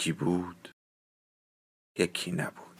یکی بود یکی نبود.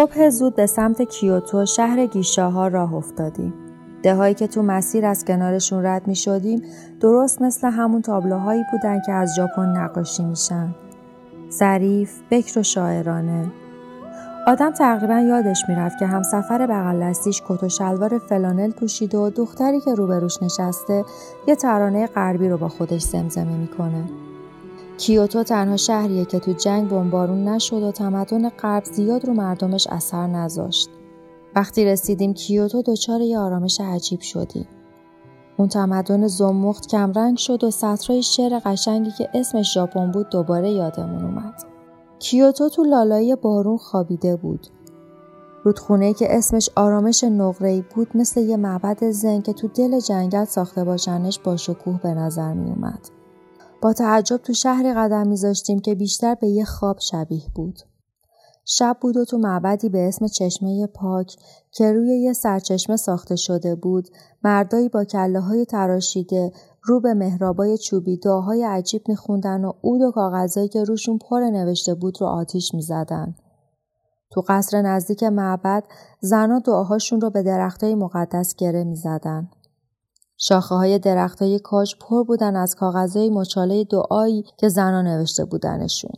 صبح زود به سمت کیوتو شهر گیشاها راه افتادیم. دههایی که تو مسیر از کنارشون رد می شدیم درست مثل همون تابلوهایی بودن که از ژاپن نقاشی میشن. ظریف، بکر و شاعرانه. آدم تقریبا یادش می‌رفت که همسفر بغل دستیش کت و شلوار فلانل پوشیده و دختری که روبروش نشسته یه ترانه غربی رو با خودش زمزمه می‌کنه. کیوتو تنها شهریه که تو جنگ بمبارون نشد و تمدن غرب زیاد رو مردمش اثر نذاشت. وقتی رسیدیم کیوتو دچار یه آرامش عجیب شدیم. اون تمدن زمخت کمرنگ شد و سطرهای شعر قشنگی که اسمش ژاپن بود دوباره یادمون اومد. کیوتو تو لالایی بارون خوابیده بود. رودخونه که اسمش آرامش نقره‌ای بود مثل یه معبد زن که تو دل جنگل ساخته باشنش با شکوه به نظر می اومد. با تعجب تو شهری قدم میذاشتیم که بیشتر به یه خواب شبیه بود. شب بود و تو معبدی به اسم چشمه پاک که روی یه سرچشمه ساخته شده بود مردایی با کله های تراشیده رو به مهرابای چوبی دعاهای عجیب میخوندن و اود و کاغذهایی که روشون پر نوشته بود رو آتیش می‌زدن. تو قصر نزدیک معبد زنها دعاهاشون رو به درختای مقدس گره می‌زدن. شاخه های درخت های کاج پر بودن از کاغذهای مچاله دعایی که زنان نوشته بودنشون.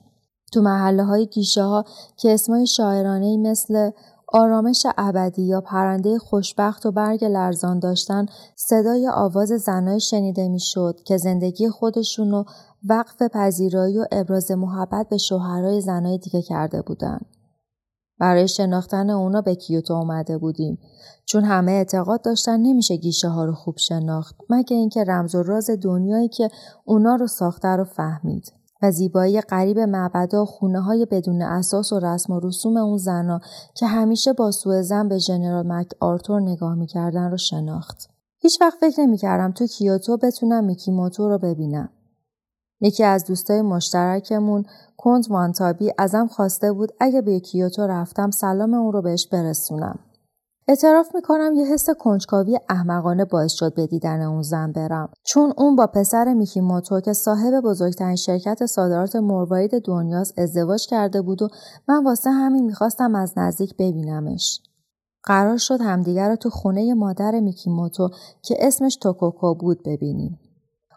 تو محله های گیشه ها که اسمای شاعرانه مثل آرامش ابدی یا پرنده خوشبخت و برگ لرزان داشتن صدای آواز زنای شنیده می‌شد که زندگی خودشون رو وقف پذیرایی و ابراز محبت به شوهرای زنای دیگه کرده بودند. برای شناختن اونا به کیوتو اومده بودیم چون همه اعتقاد داشتن نمیشه گیشه ها رو خوب شناخت مگه اینکه رمز و راز دنیایی که اونا رو ساخته رو فهمید و زیبایی غریب معبدا خونه های بدون اساس و رسم و رسوم اون زنا که همیشه با سوء زن به ژنرال مک آرتور نگاه می‌کردن رو شناخت. هیچ وقت فکر نمی‌کردم تو کیوتو بتونم میکیموتو رو ببینم. یکی از دوستای مشترکمون کند وانتابی ازم خواسته بود اگه به کیوتو رفتم سلام اون رو بهش برسونم. اعتراف می‌کنم یه حس کنجکاوی احمقانه باعث شد به دیدن اون زن برم. چون اون با پسر میکیموتو که صاحب بزرگترین شرکت صادرات مروارید دنیاست ازدواج کرده بود و من واسه همین می‌خواستم از نزدیک ببینمش. قرار شد همدیگر رو تو خونه مادر میکیموتو که اسمش توکوکو بود ببینیم.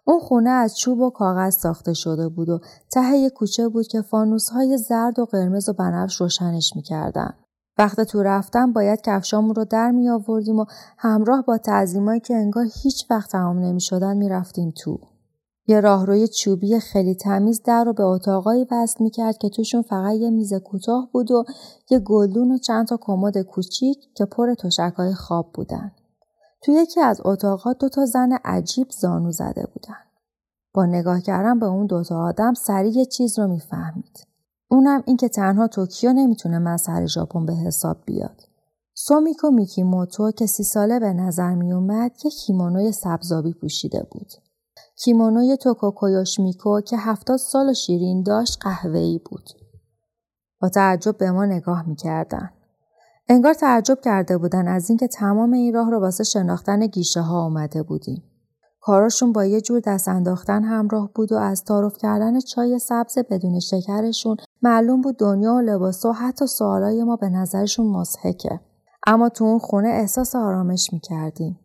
اون خونه از چوب و کاغذ ساخته شده بود و ته یه کوچه بود که فانوس های زرد و قرمز و بنفش روشنش می‌کردن. وقت تو رفتم باید کفشامون رو در می آوردیم و همراه با تعظیمایی که انگار هیچ وقت تمام نمی شدن می رفتیم تو. یه راهروی چوبی خیلی تمیز در رو به اتاقایی وصل می کرد که توشون فقط یه میز کوتاه بود و یه گلدون و چند تا کمد کوچیک که پر تشکهای خواب بودن. تو یکی از اتاقها دو تا زن عجیب زانو زده بودن. با نگاه کردن به اون دوتا آدم سریع یه چیز رو می‌فهمید. اونم این که تنها توکیو نمی‌تونه مظهر ژاپن به حساب بیاد. سومیکو میکیموتو که سی ساله به نظر میومد یه کیمونوی سبزابی پوشیده بود. کیمونوی توکوکویوشمیکو که هفتاد سال شیرین داشت قهوه‌ای بود. با تعجب به ما نگاه می‌کردن. انگار تعجب کرده بودن از اینکه تمام این راه رو واسه شناختن گیشه ها آمده بودیم. کاراشون با یه جور دست انداختن همراه بود و از تعارف کردن چای سبز بدون شکرشون معلوم بود دنیا و لباس و حتی سوالای ما به نظرشون مزهکه. اما تو اون خونه احساس آرامش می‌کردیم.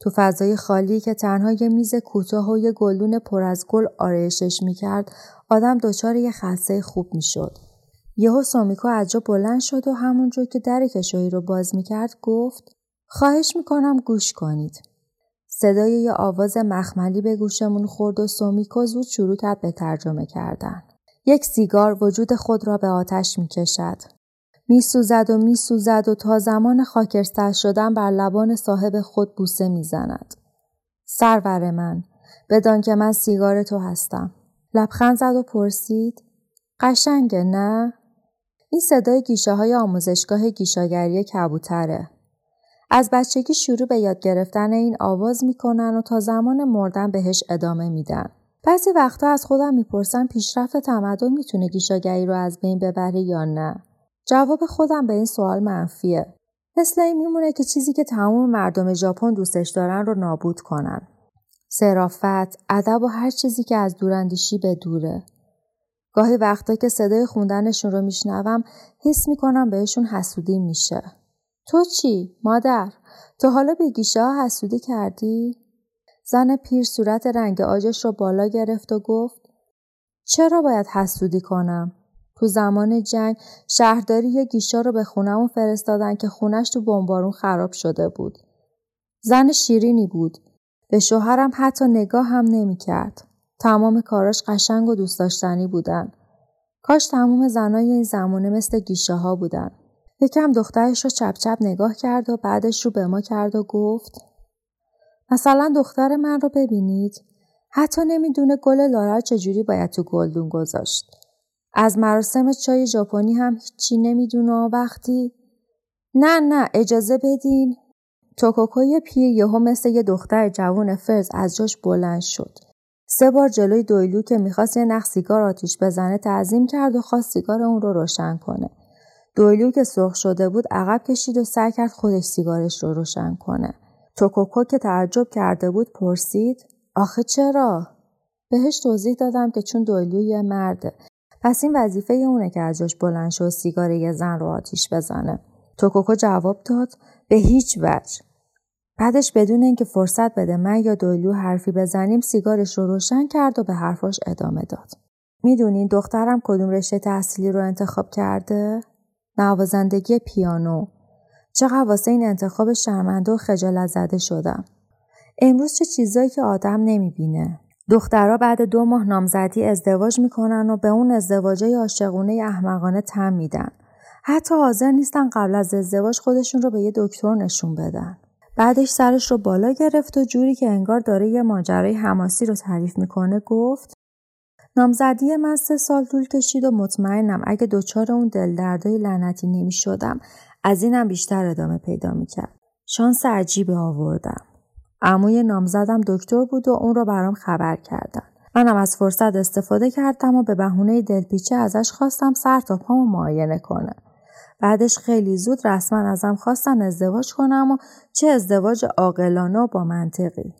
تو فضای خالی که تنها یه میز کوتاه و یه گلدون پر از گل آرایشش می‌کرد آدم دچار یه خسته خوب می‌شد یهو سومیکو از جا بلند شد و همونجور که در کشویی رو باز می‌کرد گفت خواهش می‌کنم گوش کنید. صدای یه آواز مخملی به گوشمون خورد و سومیکو زود شروع کرد به ترجمه کردن. یک سیگار وجود خود را به آتش می‌کشد. میسوزد و میسوزد و تا زمان خاکرستر شدن بر لبان صاحب خود بوسه می‌زند. سرور من بدان که من سیگار تو هستم. لبخند زد و پرسید قشنگه نه؟ این صدای گیشه های آموزشگاه گیشاگری کبوتره از بچگی شروع به یاد گرفتن این آواز می‌کنن و تا زمان مردن بهش ادامه میدن بعضی وقتا از خودم می‌پرسم پیشرفت تمدن می‌تونه گیشاگری رو از بین ببره یا نه جواب خودم به این سوال منفیه. مثل این میمونه که چیزی که تمام مردم ژاپن دوستش دارن رو نابود کنن. صرافت، ادب و هر چیزی که از دوراندیشی به دوره. گاهی وقتا که صدای خوندنشون رو میشنوم حس می‌کنم بهشون حسودی میشه. تو چی؟ مادر؟ تو حالا به گیشه ها حسودی کردی؟ زن پیر صورت رنگ آجش رو بالا گرفت و گفت چرا باید حسودی کنم؟ تو زمان جنگ شهرداری یه گیشا رو به خونمون فرستادن که خونش تو بمبارون خراب شده بود. زن شیرینی بود. به شوهرم حتی نگاه هم نمی کرد. تمام کاراش قشنگ و دوست داشتنی بودن. کاش تمام زنای این زمانه مثل گیشه ها بودن. یکم دخترش رو چپ چپ نگاه کرد و بعدش رو به ما کرد و گفت مثلا دختر من رو ببینید. حتی نمی‌دونه گل لارا چجوری باید تو گلدون گذاشت. از مراسم چای ژاپنی هم هیچی نمی‌دونه وقتی نه نه اجازه بدین توکوکوی پیر یهو مثل یه دختر جوون فرز از جاش بلند شد سه بار جلوی دویلو که می‌خواست یه نخ سیگار آتیش بزنه تعظیم کرد و خواست سیگار اون رو روشن کنه. دویلو که سرخ شده بود عقب کشید و سعی کرد خودش سیگارش رو روشن کنه. توکوکو که تعجب کرده بود پرسید آخه چرا؟ بهش توضیح دادم که چون دویلو یه مرده. پس این وظیفه اونه که از جاش بلند شد سیگار یه زن رو آتیش بزنه. توکوکو جواب داد به هیچ وجه. بعدش بدون اینکه فرصت بده من یا دویلو حرفی بزنیم سیگارش رو روشن کرد و به حرفاش ادامه داد. می‌دونین دخترم کدوم رشته تحصیلی رو انتخاب کرده؟ نوازندگی پیانو. چقدر واسه این انتخاب شرمنده و خجالت زده شدم. امروز چه چیزایی که آدم نمی‌بینه. دخترها بعد دو ماه نامزدی ازدواج می‌کنن و به اون ازدواجای عاشقونه احمقانه تم میدن. حتی حاضر نیستن قبل از ازدواج خودشون رو به یه دکتر نشون بدن. بعدش سرش رو بالا گرفت و جوری که انگار داره یه ماجرای حماسی رو تعریف می‌کنه گفت نامزدی من سه سال طول کشید و مطمئنم اگه دچار اون دلدردای لعنتی نمی شدم از اینم بیشتر ادامه پیدا می‌کرد. شانس عجیبه آوردم. عموی نامزدم دکتر بود و اون رو برام خبر کردن. منم از فرصت استفاده کردم و به بهونه دلپیچه ازش خواستم سر تا پامو معاینه کنه. بعدش خیلی زود رسما ازم خواستن ازدواج کنم و چه ازدواج عاقلانه و با منطقی.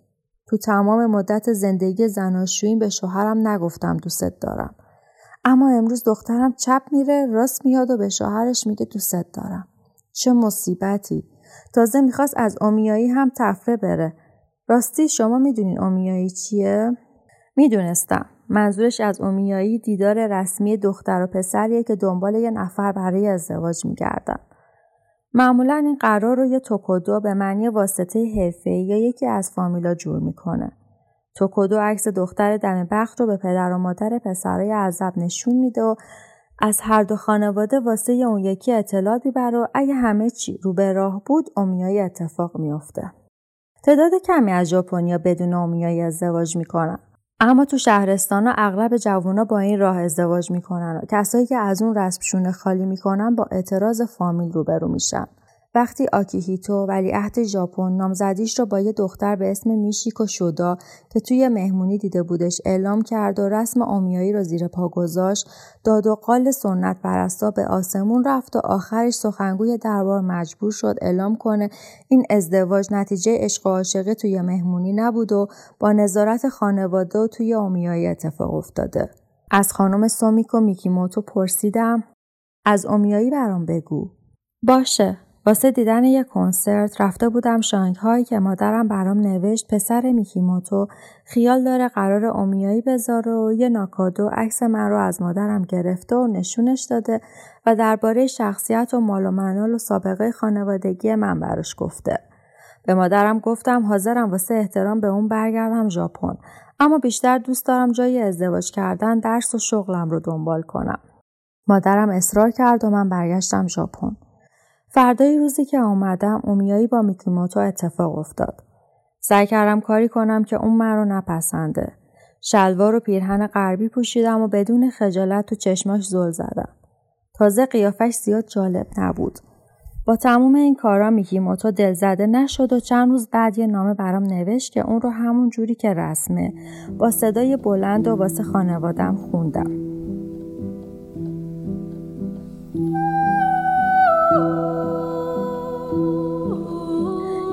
تو تمام مدت زندگی زناشویی به شوهرم نگفتم دوست دارم. اما امروز دخترم چپ میره راست میاد و به شوهرش میگه دوست دارم. چه مصیبتی. تازه می‌خواست از اومیایی هم تفره بره راستی شما می‌دونین اومیایی چیه؟ می‌دونستم. منظورش از اومیایی دیدار رسمی دختر و پسریه که دنبال یه نفر برای ازدواج میگردن. معمولا این قرار رو یه توکودو به معنی واسطه حرفه یا یکی از فامیلا جور می‌کنه. توکودو عکس دختر دم بخت رو به پدر و مادر پسرای عذب نشون میده و از هر دو خانواده واسه اون یکی اطلاع می‌بره و اگه همه چی رو به راه بود اومیایی اتفاق میافته. تعداد کمی از ژاپنیا بدون اومیایی ازدواج می‌کنن اما تو شهرستان ها اغلب جوونا با این راه ازدواج می‌کنن. و کسایی که از اون رسم خالی می‌کنن با اعتراض فامیل روبرو میشن. وقتی آکیهیتو ولیعهد ژاپن نامزدیش رو با یه دختر به اسم میشیکو شودا که توی مهمونی دیده بودش اعلام کرد و رسم آمیایی رو زیر پا گذاشت داد و قال سنت پرستا به آسمون رفت و آخرش سخنگوی دربار مجبور شد اعلام کنه این ازدواج نتیجه عشق و عاشقی توی مهمونی نبود و با نظارت خانواده و توی آمیایی اتفاق افتاده. از خانم سومیکو میکیموتو پرسیدم از اومیایی برام بگو. باشه. واسه دیدن یک کنسرت رفته بودم شانگهای که مادرم برام نوشت پسر میکیموتو خیال داره قرار اومیایی بذاره و یه ناکادو عکس من رو از مادرم گرفته و نشونش داده و درباره شخصیت و مال و منال و سابقه خانوادگی من براش گفته. به مادرم گفتم حاضرم واسه احترام به اون برگردم ژاپن اما بیشتر دوست دارم جای ازدواج کردن درس و شغلم رو دنبال کنم. مادرم اصرار کرد و من برگشتم ژاپن. فردای روزی که آمدم اومیایی با میکیموتو اتفاق افتاد. سعی کردم کاری کنم که اون من رو نپسنده. شلوار و پیرهن غربی پوشیدم و بدون خجالت تو چشماش زل زدم. تازه قیافش زیاد جالب نبود. با تموم این کارا میکیموتو دلزده نشد و چند روز بعد یه نامه برام نوشت که اون رو همون جوری که رسمه با صدای بلند و واسه خانوادم خوندم.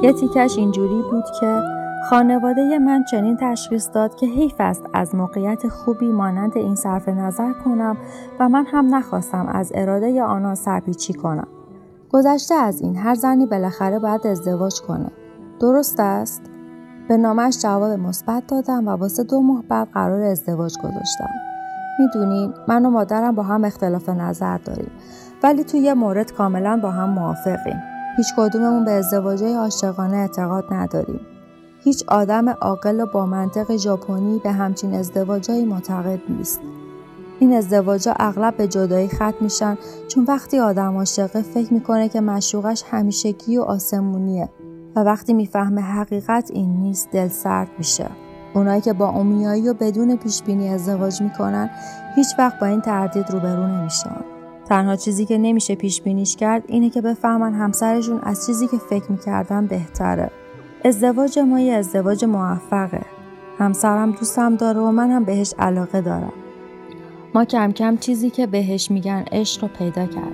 یه تیکش اینجوری بود که خانواده من چنین تشخیص داد که حیف است از موقعیت خوبی مانند این صرف نظر کنم و من هم نخواستم از اراده آنها سرپیچی کنم. گذشته از این هر زنی بالاخره باید ازدواج کنه. درست است؟ به نامش جواب مثبت دادم و واسه دو ماه بعد قرار ازدواج گذاشتم. می‌دونی من و مادرم با هم اختلاف نظر داریم ولی توی یه مورد کاملا با هم موافقیم. هیچ کدوممون به ازدواجهای عاشقانه اعتقاد نداریم. هیچ آدم عاقل و با منطق ژاپنی به همچین ازدواجهایی معتقد نیست. این ازدواجها اغلب به جدایی ختم میشن چون وقتی آدم عاشقه فکر می‌کنه که مشوقش همیشگی و آسمونیه و وقتی می‌فهمه حقیقت این نیست دل سرد میشه. اونایی که با امیایی و بدون پیشبینی ازدواج می‌کنن هیچ وقت با این تردید روبرو نمیشن. تنها چیزی که نمیشه پیش بینیش کرد اینه که بفهمن همسرشون از چیزی که فکر می‌کردن بهتره. ازدواج ما یه ازدواج موفقه. همسرم دوستم داره و من هم بهش علاقه دارم. ما کم کم چیزی که بهش میگن عشق رو پیدا کرد.